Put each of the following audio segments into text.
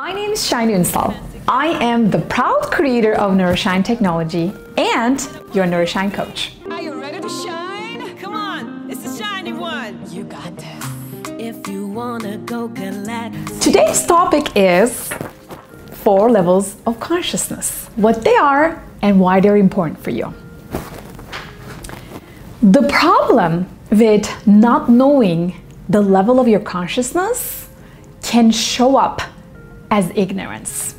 My name is Shiny Unsal. I am the proud creator of Neuroshine Technology and your Neuroshine coach. Are you ready to shine? Come on, it's the shiny one. You got this. If you wanna go galactic. Today's topic is four levels of consciousness, what they are, and why they're important for you. The problem with not knowing the level of your consciousness can show up as ignorance.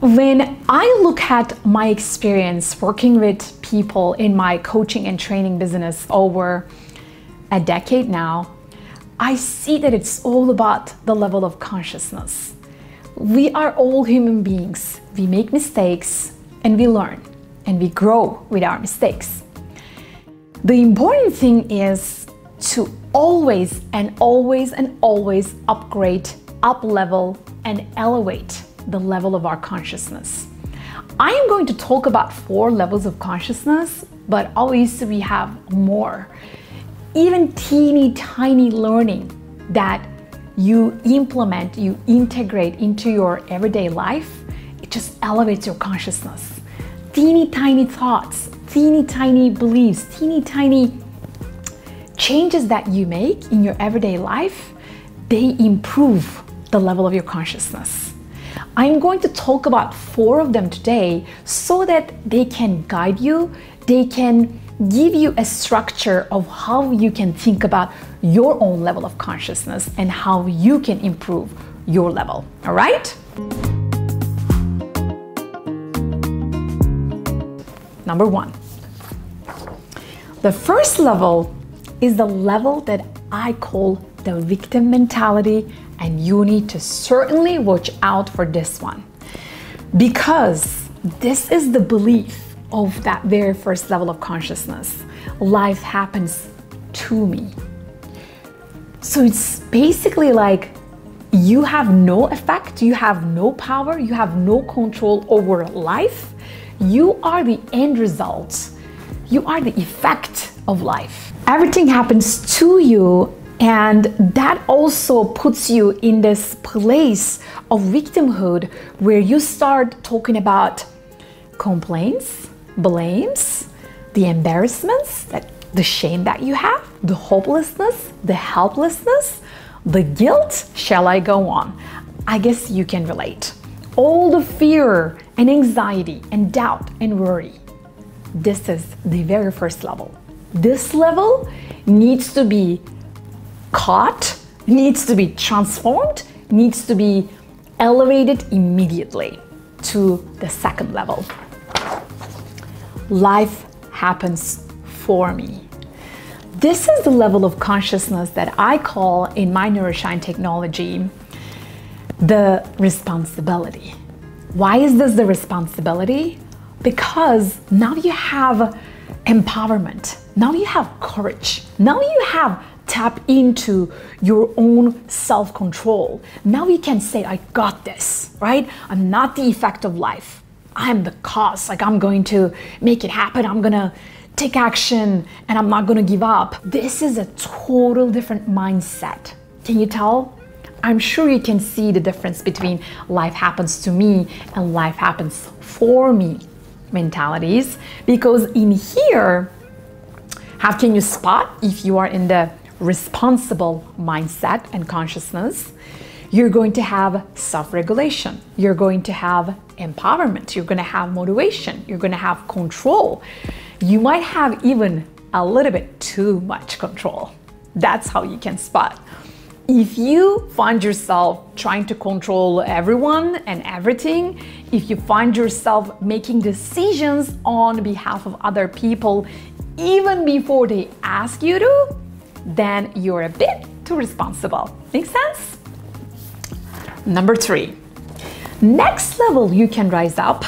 When I look at my experience working with people in my coaching and training business over a decade now, I see that it's all about the level of consciousness. We are all human beings. We make mistakes and we learn and we grow with our mistakes. The important thing is to always and always and always upgrade, up level, and elevate the level of our consciousness. I am going to talk about four levels of consciousness, but obviously we have more. Even teeny tiny learning that you implement, you integrate into your everyday life, it just elevates your consciousness. Teeny tiny thoughts, teeny tiny beliefs, teeny tiny changes that you make in your everyday life, they improve the level of your consciousness. I'm going to talk about four of them today so that they can guide you, they can give you a structure of how you can think about your own level of consciousness and how you can improve your level. All right? Number one. The first level is the level that I call the victim mentality, and you need to certainly watch out for this one because this is the belief of that very first level of consciousness. Life happens to me. So it's basically like you have no effect, you have no power, you have no control over life. You are the end result, you are the effect of life. Everything happens to you, and that also puts you in this place of victimhood where you start talking about complaints, blames, the embarrassments, that the shame that you have, the hopelessness, the helplessness, the guilt. Shall I go on? I guess you can relate. All the fear and anxiety and doubt and worry. This is the very first level. This level needs to be caught, needs to be transformed, needs to be elevated immediately to the second level life happens for me. This is the level of consciousness that I call in my Neuroshine technology the responsibility. Why is this the responsibility? Because now you have empowerment, now you have courage, now you have tap into your own self control. Now you can say, I got this, right? I'm not the effect of life. I'm the cause. Like, I'm going to make it happen. I'm going to take action and I'm not going to give up. This is a total different mindset. Can you tell? I'm sure you can see the difference between life happens to me and life happens for me mentalities because in here, how can you spot if you are in the responsible mindset and consciousness? You're going to have self regulation. You're going to have empowerment. You're going to have motivation. You're going to have control. You might have even a little bit too much control. That's how you can spot. If you find yourself trying to control everyone and everything, if you find yourself making decisions on behalf of other people even before they ask you to, then you're a bit too responsible. Make sense? Number three, next level you can rise up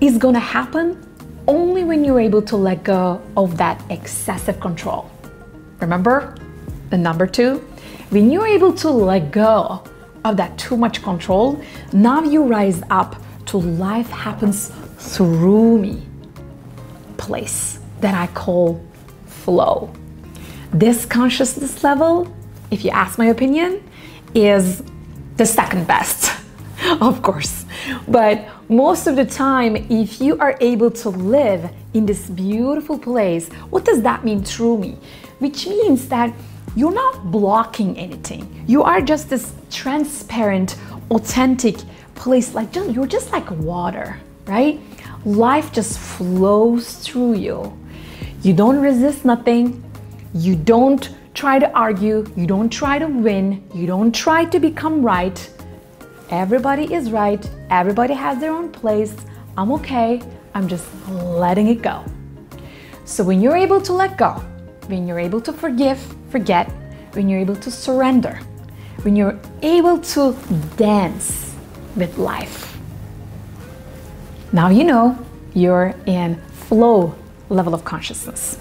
is gonna happen only when you're able to let go of that excessive control. Remember the number two? When you're able to let go of that too much control, now you rise up to life happens through me place that I call flow. This consciousness level, if you ask my opinion, is the second best, of course. But most of the time, if you are able to live in this beautiful place, what does that mean through me? Which means that you're not blocking anything. You are just this transparent, authentic place, like you're just like water, right? Life just flows through you. You don't resist nothing. You don't try to argue. You don't try to win. You don't try to become right. Everybody is right. Everybody has their own place. I'm okay. I'm just letting it go. So when you're able to let go, when you're able to forgive, forget, when you're able to surrender, when you're able to dance with life, now you know you're in flow level of consciousness.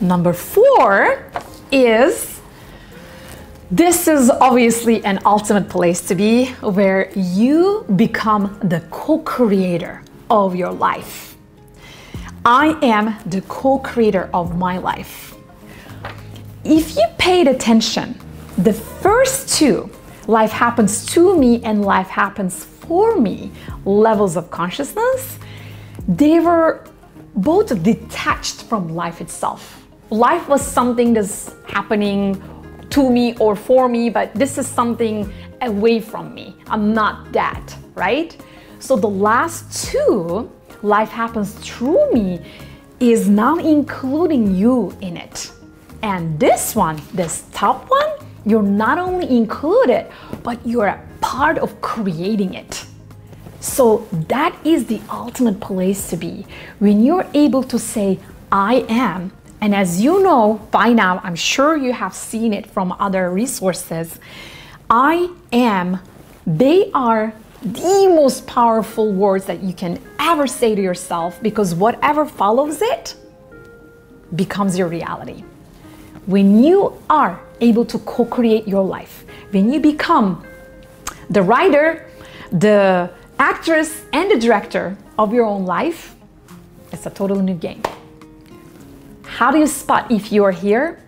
Number four is this is obviously an ultimate place to be where you become the co creator of your life. I am the co creator of my life. If you paid attention, the first two, life happens to me and life happens for me, levels of consciousness, they were both detached from life itself. Life was something that's happening to me or for me, but this is something away from me. I'm not that, right? So the last two, life happens through me, is now including you in it. And this one, this top one, you're not only included, but you're a part of creating it. So that is the ultimate place to be. When you're able to say, I am, and as you know by now, I'm sure you have seen it from other resources, I am, they are the most powerful words that you can ever say to yourself because whatever follows it becomes your reality. When you are able to co create your life, when you become the writer, the actress, and the director of your own life, it's a totally new game. How do you spot if you are here?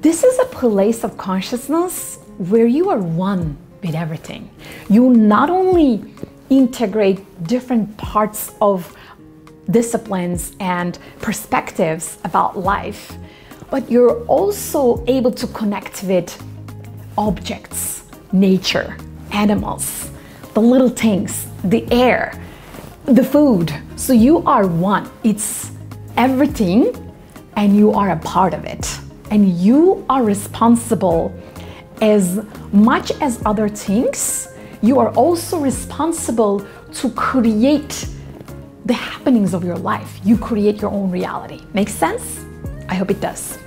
This is a place of consciousness where you are one with everything. You not only integrate different parts of disciplines and perspectives about life, but you're also able to connect with objects, nature, animals, the little things, the air, the food. So you are one. It's everything, and you are a part of it. And you are responsible as much as other things, you are also responsible to create the happenings of your life. You create your own reality. Makes sense? I hope it does.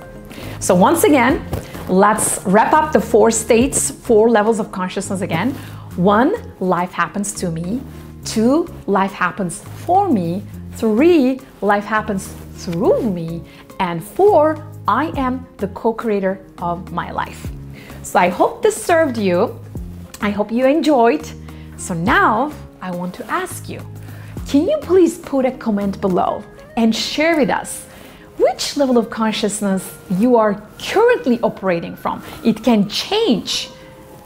So, once again, let's wrap up the four states, four levels of consciousness again. One, life happens to me. Two, life happens for me. Three, life happens through me. And four, I am the co creator of my life. So I hope this served you. I hope you enjoyed. So now I want to ask you can you please put a comment below and share with us which level of consciousness you are currently operating from? It can change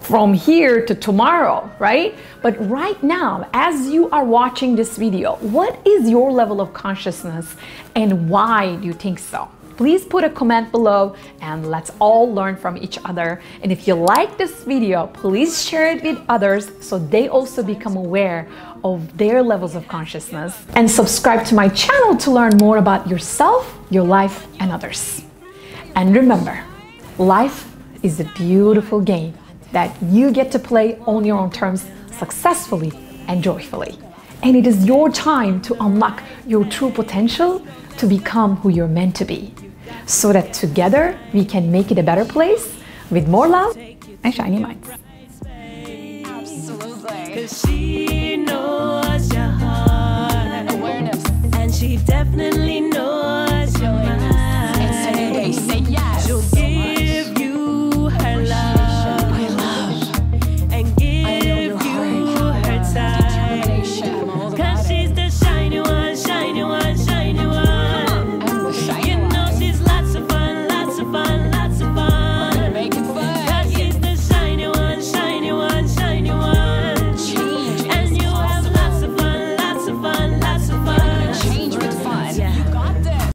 from here to tomorrow, right? But right now, as you are watching this video, what is your level of consciousness and why do you think so? Please put a comment below and let's all learn from each other. And if you like this video, please share it with others so they also become aware of their levels of consciousness. And subscribe to my channel to learn more about yourself, your life, and others. And remember, life is a beautiful game that you get to play on your own terms successfully and joyfully. And it is your time to unlock your true potential to become who you're meant to be. So that together we can make it a better place with more love and shiny minds. Absolutely.